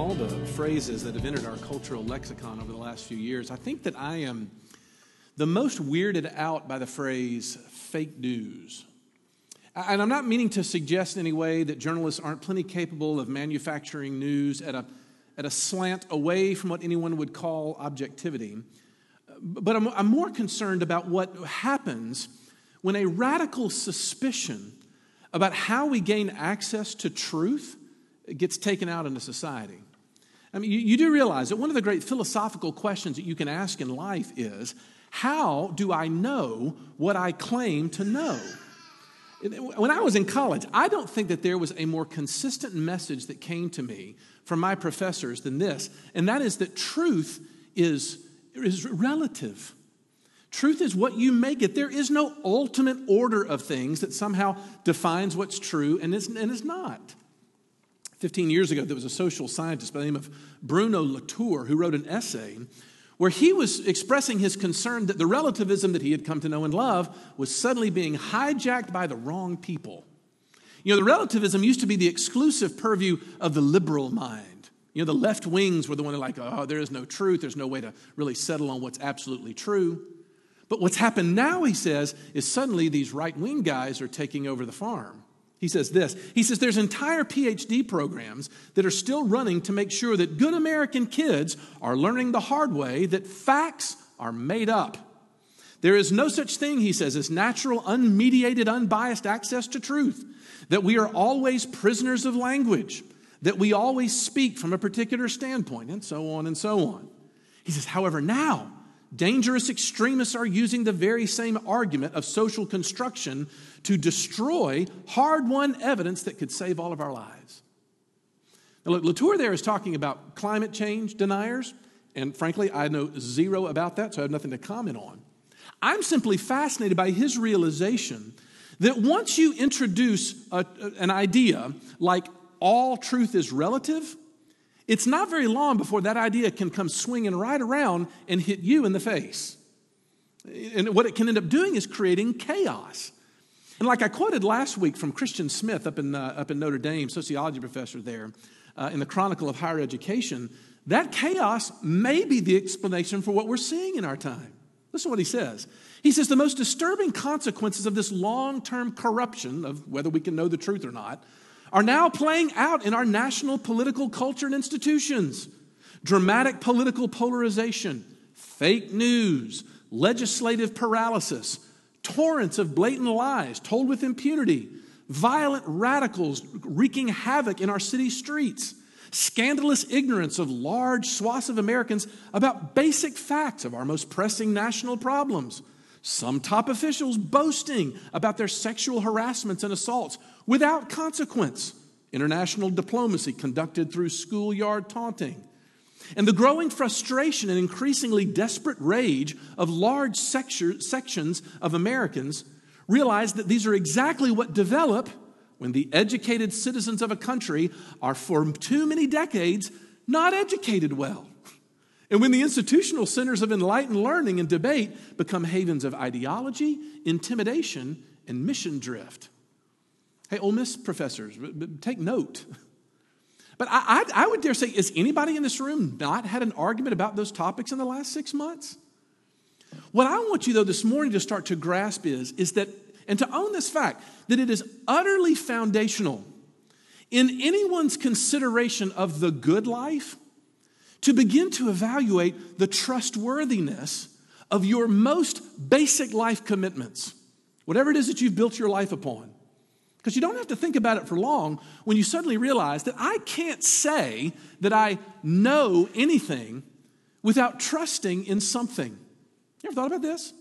all the phrases that have entered our cultural lexicon over the last few years, I think that I am the most weirded out by the phrase fake news. And I'm not meaning to suggest in any way that journalists aren't plenty capable of manufacturing news at a, at a slant away from what anyone would call objectivity. But I'm, I'm more concerned about what happens when a radical suspicion about how we gain access to truth gets taken out into society. I mean, you, you, do realize that one of the great philosophical questions that you can ask in life is how do I know what I claim to know? When I was in college, I don't think that there was a more consistent message that came to me from my professors than this, and that is that truth is, is relative. Truth is what you make it. There is no ultimate order of things that somehow defines what's true and is, and is not. 15 years ago, there was a social scientist by the name of Bruno Latour who wrote an essay where he was expressing his concern that the relativism that he had come to know and love was suddenly being hijacked by the wrong people. You know, the relativism used to be the exclusive purview of the liberal mind. You know, the left wings were the one like, oh, there is no truth. There's no way to really settle on what's absolutely true. But what's happened now, he says, is suddenly these right wing guys are taking over the farm. He says this He says there's entire PhD programs that are still running to make sure that good American kids are learning the hard way that facts are made up. There is no such thing, he says, as natural, unmediated, unbiased access to truth, that we are always prisoners of language, that we always speak from a particular standpoint, and so on and so on. He says, however, now, Dangerous extremists are using the very same argument of social construction to destroy hard won evidence that could save all of our lives. Now, look, Latour there is talking about climate change deniers, and frankly, I know zero about that, so I have nothing to comment on. I'm simply fascinated by his realization that once you introduce a, an idea like all truth is relative, it's not very long before that idea can come swinging right around and hit you in the face. And what it can end up doing is creating chaos. And like I quoted last week from Christian Smith up in, uh, up in Notre Dame, sociology professor there, uh, in the Chronicle of Higher Education, that chaos may be the explanation for what we're seeing in our time. Listen to what he says. He says the most disturbing consequences of this long term corruption, of whether we can know the truth or not, are now playing out in our national political culture and institutions. Dramatic political polarization, fake news, legislative paralysis, torrents of blatant lies told with impunity, violent radicals wreaking havoc in our city streets, scandalous ignorance of large swaths of Americans about basic facts of our most pressing national problems. Some top officials boasting about their sexual harassments and assaults without consequence. International diplomacy conducted through schoolyard taunting. And the growing frustration and increasingly desperate rage of large sections of Americans realize that these are exactly what develop when the educated citizens of a country are for too many decades not educated well. And when the institutional centers of enlightened learning and debate become havens of ideology, intimidation, and mission drift. Hey, Ole Miss professors, take note. But I, I, I, would dare say, is anybody in this room not had an argument about those topics in the last six months? What I want you, though, this morning to start to grasp is, is that, and to own this fact, that it is utterly foundational in anyone's consideration of the good life to begin to evaluate the trustworthiness of your most basic life commitments, whatever it is that you've built your life upon. Because you don't have to think about it for long when you suddenly realize that I can't say that I know anything without trusting in something. You ever thought about this?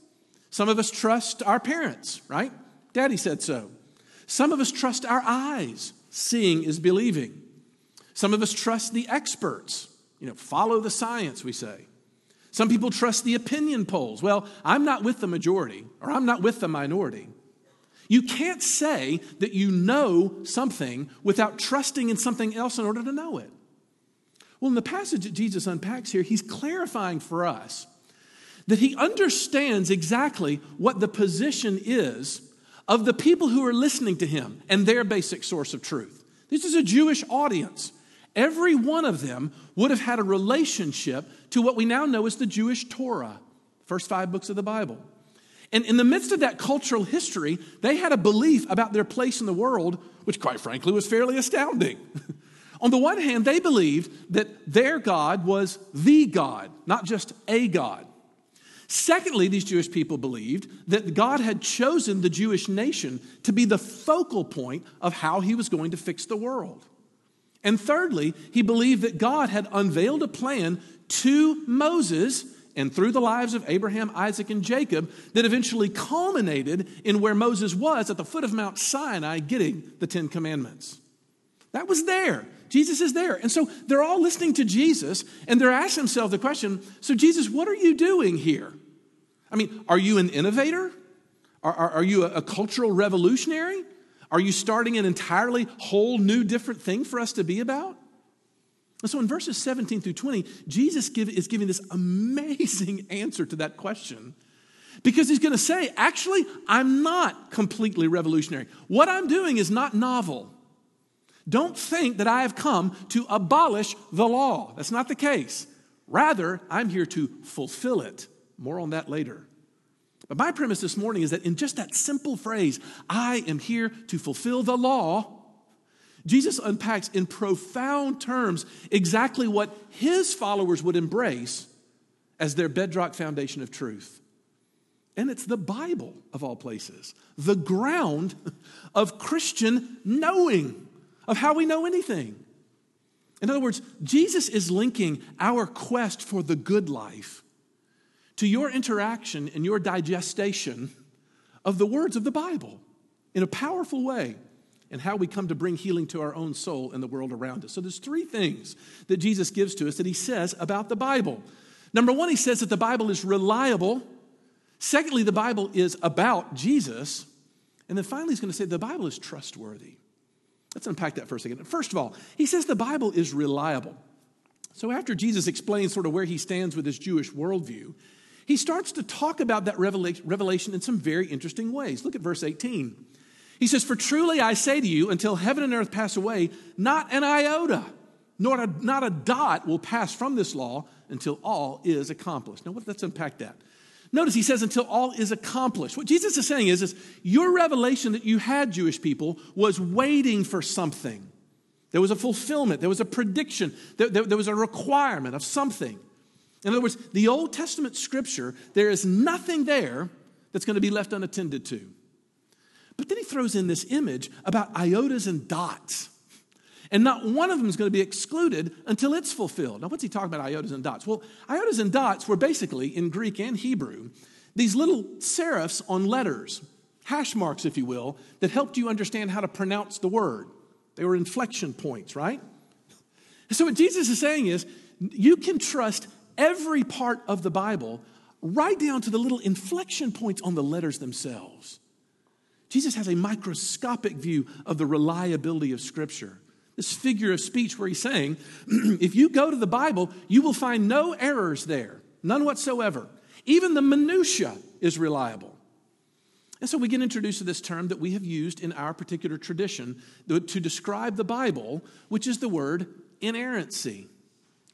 Some of us trust our parents, right? Daddy said so. Some of us trust our eyes. Seeing is believing. Some of us trust the experts. You know, follow the science, we say. Some people trust the opinion polls. Well, I'm not with the majority, or I'm not with the minority. You can't say that you know something without trusting in something else in order to know it. Well, in the passage that Jesus unpacks here, he's clarifying for us that he understands exactly what the position is of the people who are listening to him and their basic source of truth. This is a Jewish audience. every one of them would have had a relationship to what we now know as the Jewish Torah, first five books of the Bible. And in the midst of that cultural history, they had a belief about their place in the world, which, quite frankly, was fairly astounding. On the one hand, they believed that their God was the God, not just a God. Secondly, these Jewish people believed that God had chosen the Jewish nation to be the focal point of how he was going to fix the world. And thirdly, he believed that God had unveiled a plan to Moses and through the lives of Abraham, Isaac, and Jacob that eventually culminated in where Moses was at the foot of Mount Sinai getting the Ten Commandments. That was there. Jesus is there. And so they're all listening to Jesus and they're asking themselves the question So, Jesus, what are you doing here? I mean, are you an innovator? Are, are, are you a, a cultural revolutionary? Are you starting an entirely whole new different thing for us to be about? And so in verses 17 through 20, Jesus give, is giving this amazing answer to that question because he's going to say, actually, I'm not completely revolutionary. What I'm doing is not novel. Don't think that I have come to abolish the law. That's not the case. Rather, I'm here to fulfill it. More on that later. But my premise this morning is that in just that simple phrase, I am here to fulfill the law, Jesus unpacks in profound terms exactly what his followers would embrace as their bedrock foundation of truth. And it's the Bible, of all places, the ground of Christian knowing, of how we know anything. In other words, Jesus is linking our quest for the good life to your interaction and your digestion of the words of the Bible in a powerful way and how we come to bring healing to our own soul and the world around us. So there's three things that Jesus gives to us that he says about the Bible. Number 1, he says that the Bible is reliable. Secondly, the Bible is about Jesus. And then finally, he's going to say the Bible is trustworthy. Let's unpack that for a second. First of all, he says the Bible is reliable. So after Jesus explains sort of where he stands with his Jewish worldview, he starts to talk about that revelation in some very interesting ways. Look at verse 18. He says, For truly I say to you, until heaven and earth pass away, not an iota, nor a, not a dot will pass from this law until all is accomplished. Now, let's unpack that. Notice he says, until all is accomplished. What Jesus is saying is, is your revelation that you had, Jewish people, was waiting for something. There was a fulfillment, there was a prediction, there, there, there was a requirement of something. In other words, the Old Testament scripture, there is nothing there that's going to be left unattended to. But then he throws in this image about iotas and dots. And not one of them is going to be excluded until it's fulfilled. Now, what's he talking about, iotas and dots? Well, iotas and dots were basically, in Greek and Hebrew, these little serifs on letters, hash marks, if you will, that helped you understand how to pronounce the word. They were inflection points, right? So, what Jesus is saying is, you can trust every part of the Bible, right down to the little inflection points on the letters themselves. Jesus has a microscopic view of the reliability of Scripture. This figure of speech where he's saying, if you go to the Bible, you will find no errors there, none whatsoever. Even the minutia is reliable. And so we get introduced to this term that we have used in our particular tradition to describe the Bible, which is the word inerrancy.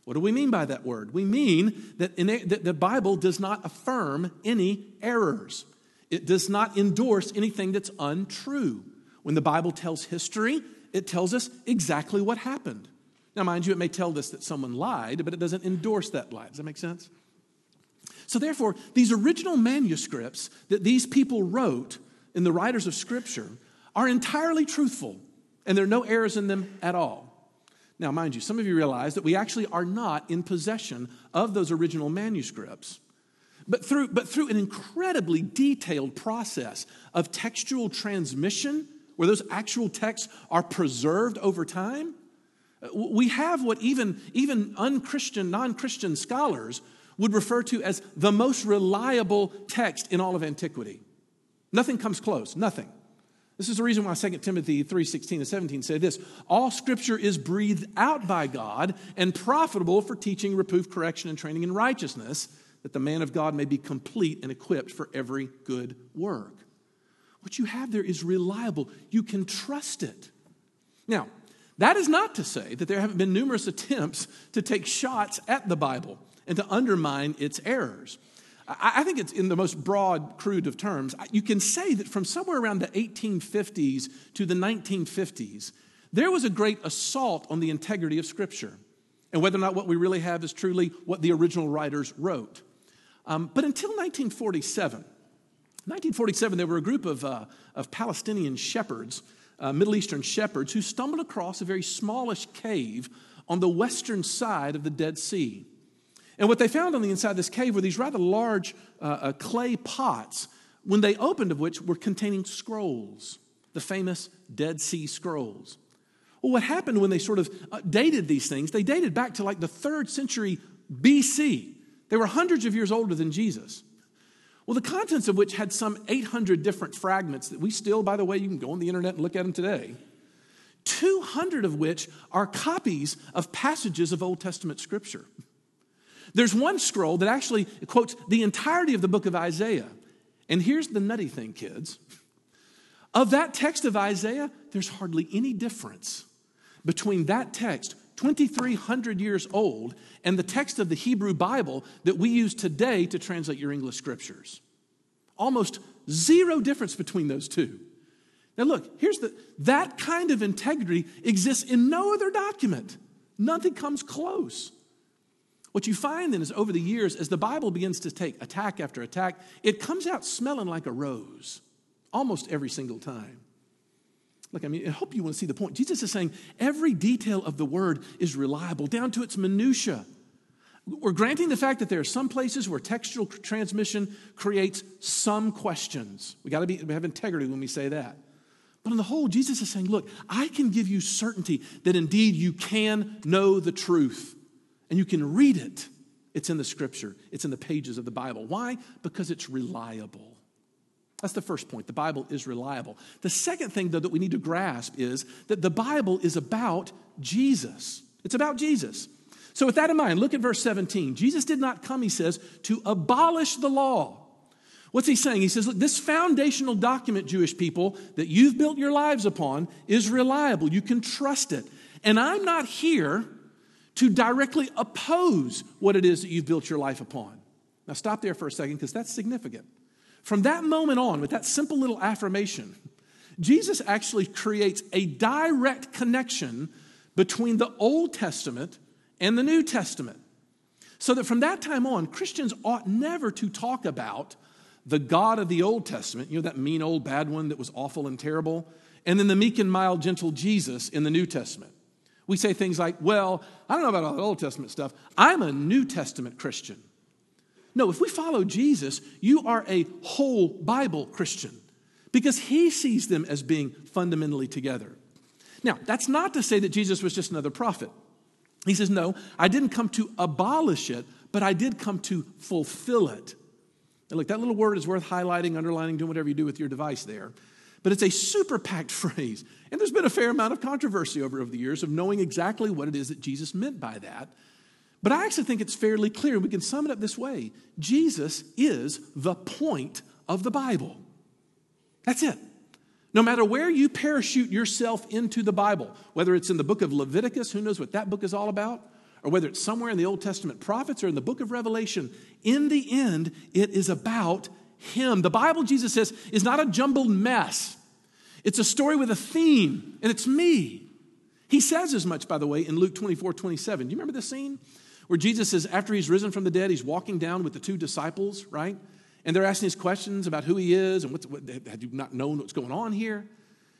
What do we mean by that word? We mean that, that the Bible does not affirm any errors. It does not endorse anything that's untrue. When the Bible tells history, it tells us exactly what happened. Now, mind you, it may tell us that someone lied, but it doesn't endorse that lie. Does that make sense? So, therefore, these original manuscripts that these people wrote in the writers of Scripture are entirely truthful, and there are no errors in them at all. Now, mind you, some of you realize that we actually are not in possession of those original manuscripts. But through, but through an incredibly detailed process of textual transmission, where those actual texts are preserved over time, uh, we have what even, even unchristian, non Christian scholars would refer to as the most reliable text in all of antiquity. Nothing comes close, nothing. This is the reason why 2 Timothy 3:16 and 17 say this, all scripture is breathed out by God and profitable for teaching, reproof, correction and training in righteousness, that the man of God may be complete and equipped for every good work. What you have there is reliable. You can trust it. Now, That is not to say that there haven't been numerous attempts to take shots at the Bible and to undermine its errors. I think it's in the most broad, crude of terms. You can say that from somewhere around the 1850s to the 1950s, there was a great assault on the integrity of Scripture and whether or not what we really have is truly what the original writers wrote. Um, but until 1947, 1947, there were a group of, uh, of Palestinian shepherds, uh, Middle Eastern shepherds, who stumbled across a very smallish cave on the western side of the Dead Sea. And what they found on the inside of this cave were these rather large uh, uh, clay pots, when they opened of which were containing scrolls, the famous Dead Sea Scrolls. Well, what happened when they sort of uh, dated these things, they dated back to like the third century BC. They were hundreds of years older than Jesus. Well, the contents of which had some 800 different fragments that we still, by the way, you can go on the internet and look at them today. 200 of which are copies of passages of Old Testament scripture. There's one scroll that actually quotes the entirety of the book of Isaiah. And here's the nutty thing, kids. Of that text of Isaiah, there's hardly any difference between that text, 2,300 years old, and the text of the Hebrew Bible that we use today to translate your English scriptures. Almost zero difference between those two. Now, look, here's the that kind of integrity exists in no other document. Nothing comes close. What you find then is over the years, as the Bible begins to take attack after attack, it comes out smelling like a rose almost every single time. Look, I mean, I hope you want to see the point. Jesus is saying every detail of the word is reliable, down to its minutia. We're granting the fact that there are some places where textual transmission creates some questions. We got to be we have integrity when we say that. But on the whole, Jesus is saying, look, I can give you certainty that indeed you can know the truth and you can read it. It's in the scripture, it's in the pages of the Bible. Why? Because it's reliable. That's the first point. The Bible is reliable. The second thing, though, that we need to grasp is that the Bible is about Jesus. It's about Jesus. So, with that in mind, look at verse 17. Jesus did not come, he says, to abolish the law. What's he saying? He says, Look, this foundational document, Jewish people, that you've built your lives upon is reliable. You can trust it. And I'm not here to directly oppose what it is that you've built your life upon. Now, stop there for a second because that's significant. From that moment on, with that simple little affirmation, Jesus actually creates a direct connection between the Old Testament and the New Testament. So that from that time on, Christians ought never to talk about the God of the Old Testament, you know, that mean old bad one that was awful and terrible, and then the meek and mild, gentle Jesus in the New Testament. We say things like, well, I don't know about all the Old Testament stuff. I'm a New Testament Christian. No, if we follow Jesus, you are a whole Bible Christian because he sees them as being fundamentally together. Now, that's not to say that Jesus was just another prophet. He says, no, I didn't come to abolish it, but I did come to fulfill it. And look, that little word is worth highlighting, underlining, doing whatever you do with your device there but it's a super packed phrase. And there's been a fair amount of controversy over, over the years of knowing exactly what it is that Jesus meant by that. But I actually think it's fairly clear. We can sum it up this way Jesus is the point of the Bible. That's it. No matter where you parachute yourself into the Bible, whether it's in the book of Leviticus, who knows what that book is all about, or whether it's somewhere in the Old Testament prophets or in the book of Revelation, in the end, it is about him. The Bible, Jesus says, is not a jumbled mess. It's a story with a theme, and it's me. He says as much, by the way, in Luke 24 27. Do you remember this scene? Where Jesus says, after he's risen from the dead, he's walking down with the two disciples, right? And they're asking his questions about who he is and what's, what, had you not known what's going on here?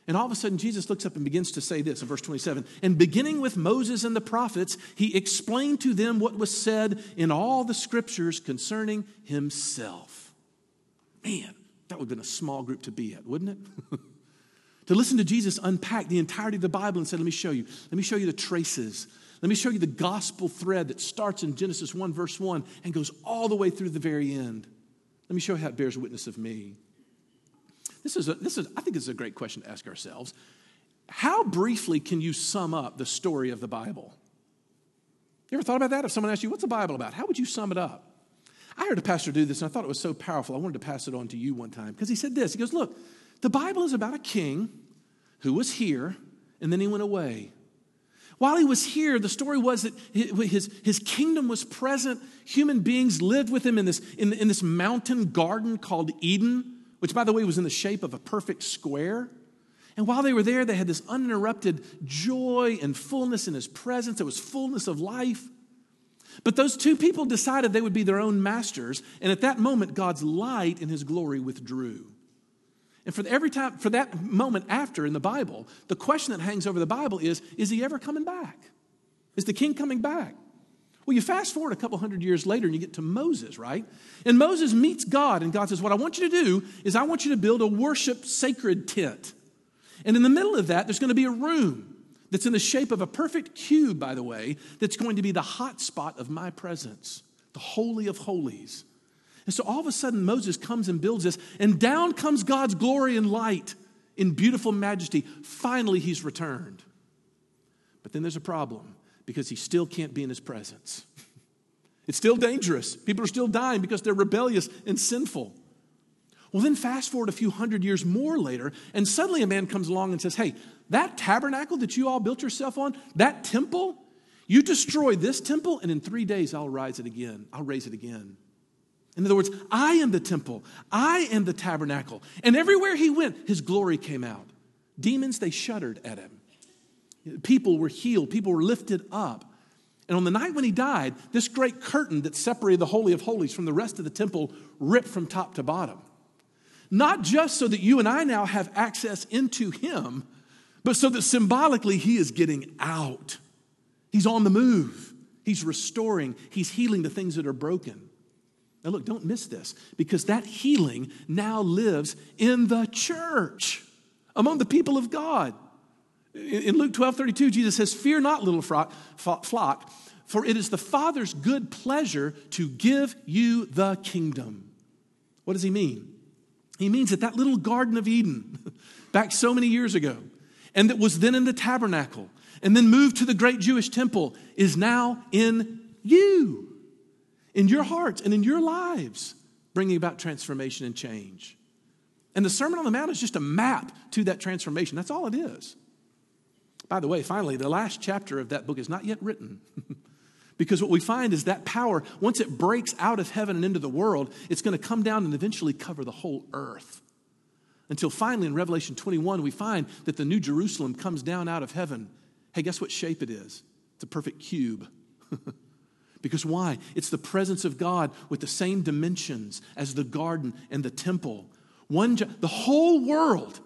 And all of a sudden, Jesus looks up and begins to say this in verse 27 And beginning with Moses and the prophets, he explained to them what was said in all the scriptures concerning himself. Man, that would have been a small group to be at, wouldn't it? to listen to Jesus unpack the entirety of the Bible and say, Let me show you. Let me show you the traces. Let me show you the gospel thread that starts in Genesis 1, verse 1, and goes all the way through the very end. Let me show you how it bears witness of me. This is, a, this is I think this is a great question to ask ourselves. How briefly can you sum up the story of the Bible? You ever thought about that? If someone asked you, What's the Bible about? How would you sum it up? I heard a pastor do this and I thought it was so powerful. I wanted to pass it on to you one time because he said this. He goes, Look, the Bible is about a king who was here and then he went away. While he was here, the story was that his, his kingdom was present. Human beings lived with him in this, in, in this mountain garden called Eden, which, by the way, was in the shape of a perfect square. And while they were there, they had this uninterrupted joy and fullness in his presence. There was fullness of life. But those two people decided they would be their own masters. And at that moment, God's light and his glory withdrew. And for every time, for that moment after in the Bible, the question that hangs over the Bible is Is he ever coming back? Is the king coming back? Well, you fast forward a couple hundred years later and you get to Moses, right? And Moses meets God, and God says, What I want you to do is I want you to build a worship sacred tent. And in the middle of that, there's going to be a room that's in the shape of a perfect cube, by the way, that's going to be the hot spot of my presence, the Holy of Holies. And so all of a sudden, Moses comes and builds this, and down comes God's glory and light in beautiful majesty. Finally, he's returned. But then there's a problem because he still can't be in his presence. It's still dangerous. People are still dying because they're rebellious and sinful. Well, then fast forward a few hundred years more later, and suddenly a man comes along and says, Hey, that tabernacle that you all built yourself on, that temple, you destroy this temple, and in three days I'll rise it again. I'll raise it again. In other words, I am the temple, I am the tabernacle. And everywhere he went, his glory came out. Demons, they shuddered at him. People were healed, people were lifted up. And on the night when he died, this great curtain that separated the Holy of Holies from the rest of the temple ripped from top to bottom. Not just so that you and I now have access into him, but so that symbolically he is getting out. He's on the move, he's restoring, he's healing the things that are broken. Now, look, don't miss this because that healing now lives in the church among the people of God. In Luke 12 32, Jesus says, Fear not, little flock, for it is the Father's good pleasure to give you the kingdom. What does he mean? He means that that little Garden of Eden, back so many years ago, and that was then in the tabernacle, and then moved to the great Jewish temple, is now in you in your hearts and in your lives, bringing about transformation and change. And the Sermon on the Mount is just a map to that transformation. That's all it is. By the way, finally, the last chapter of that book is not yet written. because what we find is that power, once it breaks out of heaven and into the world, it's going to come down and eventually cover the whole earth. Until finally, in Revelation 21, we find that the New Jerusalem comes down out of heaven. Hey, guess what shape it is? It's a perfect cube. Because why? It's the presence of God with the same dimensions as the garden and the temple. One, the whole world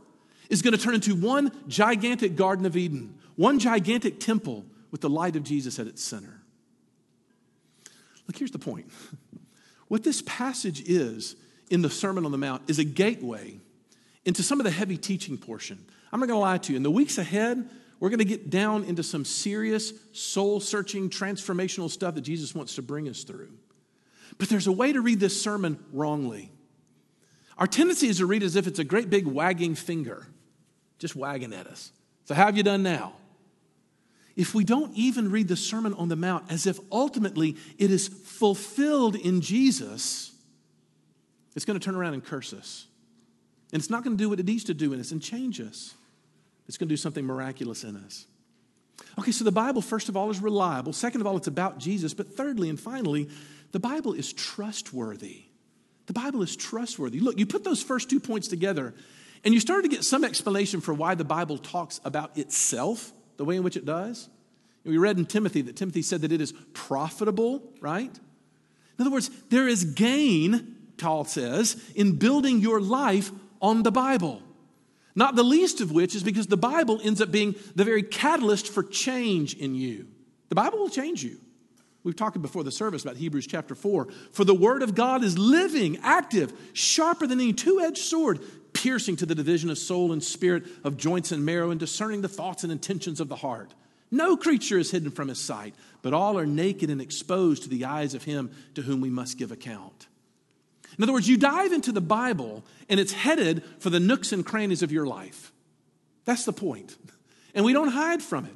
is going to turn into one gigantic Garden of Eden, one gigantic temple with the light of Jesus at its center. Look, here's the point. What this passage is in the Sermon on the Mount is a gateway into some of the heavy teaching portion. I'm not going to lie to you. In the weeks ahead, we're going to get down into some serious, soul searching, transformational stuff that Jesus wants to bring us through. But there's a way to read this sermon wrongly. Our tendency is to read as if it's a great big wagging finger, just wagging at us. So, how have you done now? If we don't even read the Sermon on the Mount as if ultimately it is fulfilled in Jesus, it's going to turn around and curse us. And it's not going to do what it needs to do in us and change us. It's going to do something miraculous in us. Okay, so the Bible, first of all, is reliable. Second of all, it's about Jesus. But thirdly and finally, the Bible is trustworthy. The Bible is trustworthy. Look, you put those first two points together, and you start to get some explanation for why the Bible talks about itself the way in which it does. We read in Timothy that Timothy said that it is profitable, right? In other words, there is gain, Paul says, in building your life on the Bible. Not the least of which is because the Bible ends up being the very catalyst for change in you. The Bible will change you. We've talked before the service about Hebrews chapter 4. For the word of God is living, active, sharper than any two edged sword, piercing to the division of soul and spirit, of joints and marrow, and discerning the thoughts and intentions of the heart. No creature is hidden from his sight, but all are naked and exposed to the eyes of him to whom we must give account. In other words, you dive into the Bible and it's headed for the nooks and crannies of your life. That's the point. And we don't hide from it.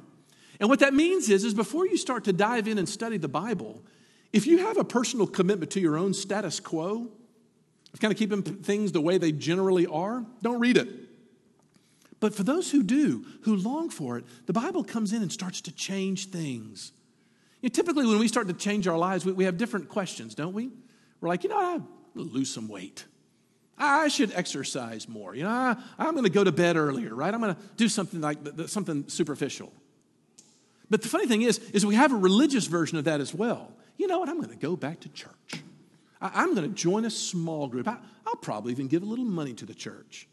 And what that means is, is before you start to dive in and study the Bible, if you have a personal commitment to your own status quo, of kind of keeping things the way they generally are, don't read it. But for those who do, who long for it, the Bible comes in and starts to change things. You know, typically, when we start to change our lives, we, we have different questions, don't we? We're like, you know, I lose some weight. I should exercise more. You know, I, am going to go to bed earlier, right? I'm going to do something like something superficial. But the funny thing is, is we have a religious version of that as well. You know what? I'm going to go back to church. I, am going to join a small group. I, will probably even give a little money to the church.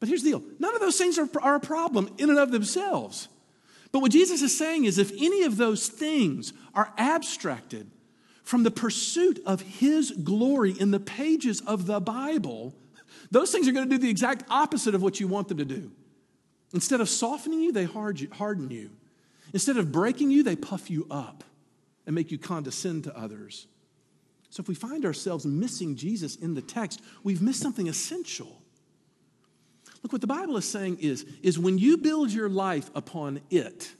But here's the deal none of those things are, are a problem in and of themselves. But what Jesus is saying is if any of those things are abstracted from the pursuit of His glory in the pages of the Bible, those things are going to do the exact opposite of what you want them to do. Instead of softening you, they harden you. Instead of breaking you, they puff you up and make you condescend to others. So if we find ourselves missing Jesus in the text, we've missed something essential. Look, what the Bible is saying is, is when you build your life upon it,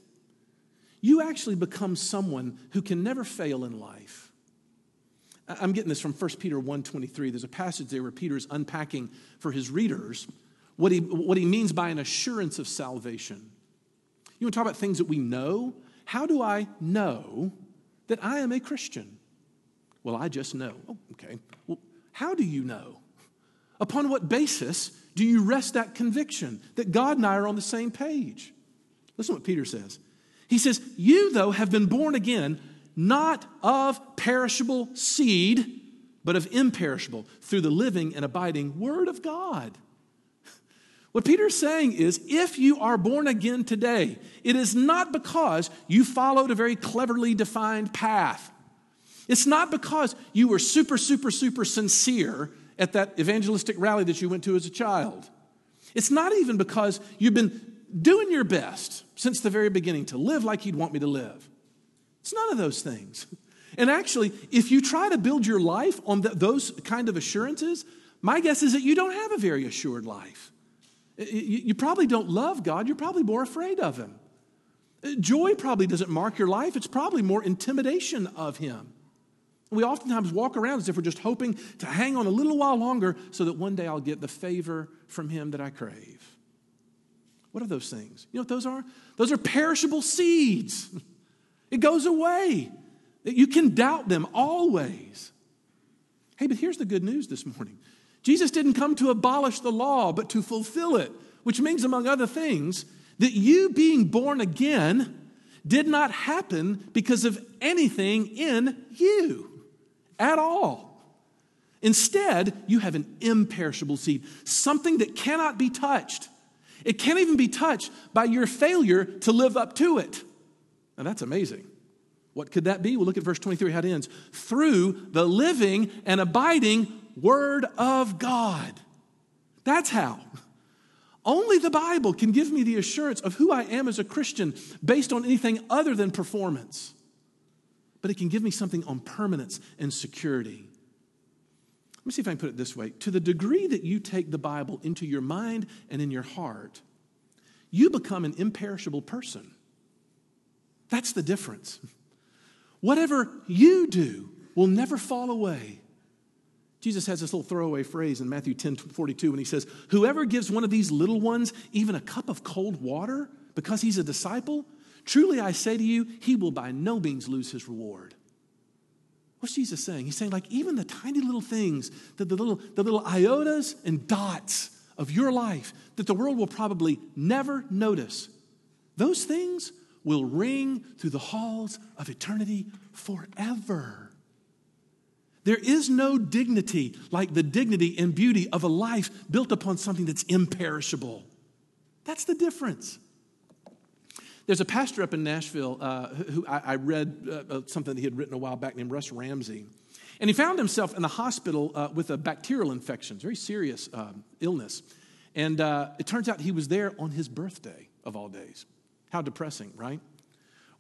you actually become someone who can never fail in life. I'm getting this from 1 Peter 1.23. There's a passage there where Peter's unpacking for his readers what he, what he means by an assurance of salvation. You want to talk about things that we know? How do I know that I am a Christian? Well, I just know. Oh, okay. Well, how do you know? Upon what basis do you rest that conviction that God and I are on the same page? Listen to what Peter says. He says, You, though, have been born again, not of perishable seed, but of imperishable, through the living and abiding Word of God. What Peter's saying is if you are born again today, it is not because you followed a very cleverly defined path. It's not because you were super, super, super sincere at that evangelistic rally that you went to as a child. It's not even because you've been doing your best since the very beginning to live like you'd want me to live. It's none of those things. And actually, if you try to build your life on those kind of assurances, my guess is that you don't have a very assured life. You probably don't love God, you're probably more afraid of Him. Uh, joy probably doesn't mark your life, it's probably more intimidation of Him. We oftentimes walk around as if we're just hoping to hang on a little while longer so that one day I'll get the favor from Him that I crave. What are those things? You know what those are? Those are perishable seeds. It goes away. You can doubt them always. Hey, but here's the good news this morning Jesus didn't come to abolish the law, but to fulfill it, which means, among other things, that you being born again did not happen because of anything in you at all. Instead, you have an imperishable seed, something that cannot be touched. It can't even be touched by your failure to live up to it. Now, that's amazing. What could that be? Well, look at verse 23, how it ends. Through the living and abiding Word of God. That's how. Only the Bible can give me the assurance of who I am as a Christian based on anything other than performance. But it can give me something on permanence and security. Let me see if I can put it this way. To the degree that you take the Bible into your mind and in your heart, you become an imperishable person. That's the difference. Whatever you do will never fall away. Jesus has this little throwaway phrase in Matthew 10 42 when he says, Whoever gives one of these little ones even a cup of cold water because he's a disciple, truly I say to you, he will by no means lose his reward. What's Jesus saying? He's saying, like, even the tiny little things, the, the, little, the little iotas and dots of your life that the world will probably never notice, those things will ring through the halls of eternity forever. There is no dignity like the dignity and beauty of a life built upon something that's imperishable. That's the difference. There's a pastor up in Nashville uh, who I, I read uh, uh, something that he had written a while back named Russ Ramsey. And he found himself in the hospital uh, with a bacterial infection, very serious um, illness. And uh, it turns out he was there on his birthday, of all days. How depressing, right?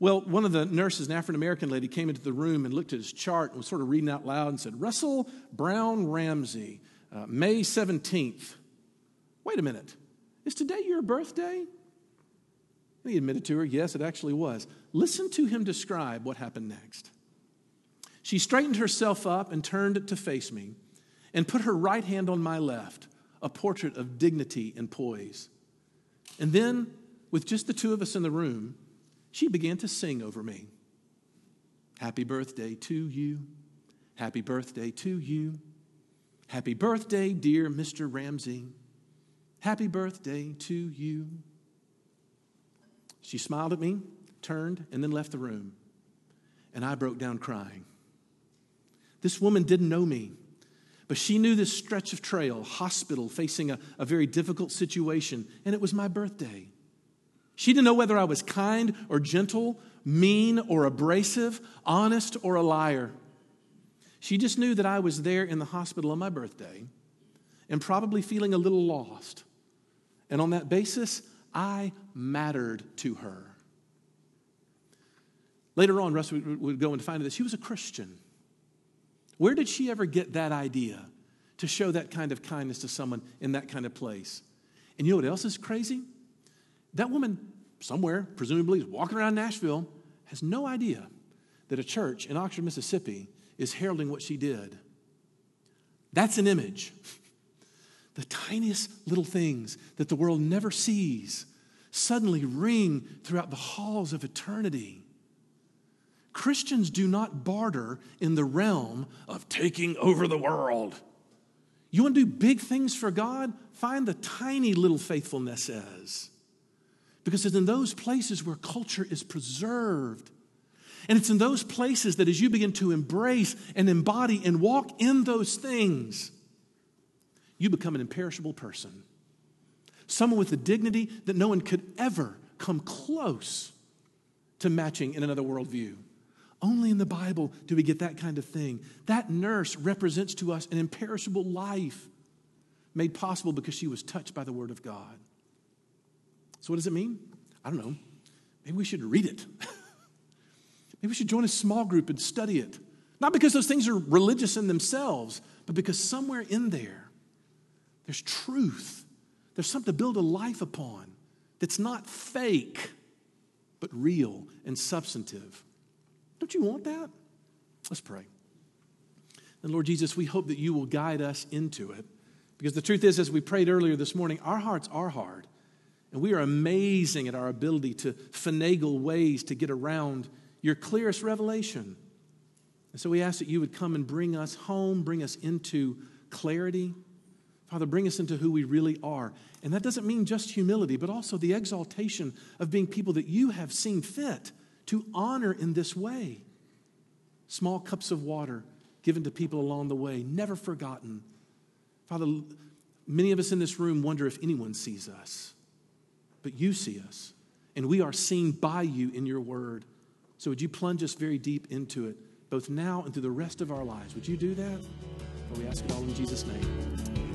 Well, one of the nurses, an African American lady, came into the room and looked at his chart and was sort of reading out loud and said, Russell Brown Ramsey, uh, May 17th. Wait a minute, is today your birthday? And he admitted to her, yes, it actually was. Listen to him describe what happened next. She straightened herself up and turned to face me and put her right hand on my left, a portrait of dignity and poise. And then, with just the two of us in the room, she began to sing over me. Happy birthday to you. Happy birthday to you. Happy birthday, dear Mr. Ramsey. Happy birthday to you. She smiled at me, turned, and then left the room. And I broke down crying. This woman didn't know me, but she knew this stretch of trail, hospital, facing a, a very difficult situation, and it was my birthday. She didn't know whether I was kind or gentle, mean or abrasive, honest or a liar. She just knew that I was there in the hospital on my birthday and probably feeling a little lost. And on that basis, I mattered to her. Later on, Russ would, go and find that she was a Christian. Where did she ever get that idea to show that kind of kindness to someone in that kind of place? And you know what else is crazy? That woman, somewhere, presumably, is walking around Nashville, has no idea that a church in Oxford, Mississippi, is heralding what she did. That's an image. The tiniest little things that the world never sees suddenly ring throughout the halls of eternity. Christians do not barter in the realm of taking over the world. You want to do big things for God? Find the tiny little faithfulness as. Because it's in those places where culture is preserved. And it's in those places that as you begin to embrace and embody and walk in those things, you become an imperishable person. Someone with a dignity that no one could ever come close to matching in another worldview. Only in the Bible do we get that kind of thing. That nurse represents to us an imperishable life made possible because she was touched by the Word of God. So, what does it mean? I don't know. Maybe we should read it. Maybe we should join a small group and study it. Not because those things are religious in themselves, but because somewhere in there, there's truth. There's something to build a life upon that's not fake, but real and substantive. Don't you want that? Let's pray. And Lord Jesus, we hope that you will guide us into it. Because the truth is, as we prayed earlier this morning, our hearts are hard. And we are amazing at our ability to finagle ways to get around your clearest revelation. And so we ask that you would come and bring us home, bring us into clarity. Father, bring us into who we really are. And that doesn't mean just humility, but also the exaltation of being people that you have seen fit to honor in this way. Small cups of water given to people along the way, never forgotten. Father, many of us in this room wonder if anyone sees us, but you see us, and we are seen by you in your word. So would you plunge us very deep into it, both now and through the rest of our lives? Would you do that? We ask it all in Jesus' name.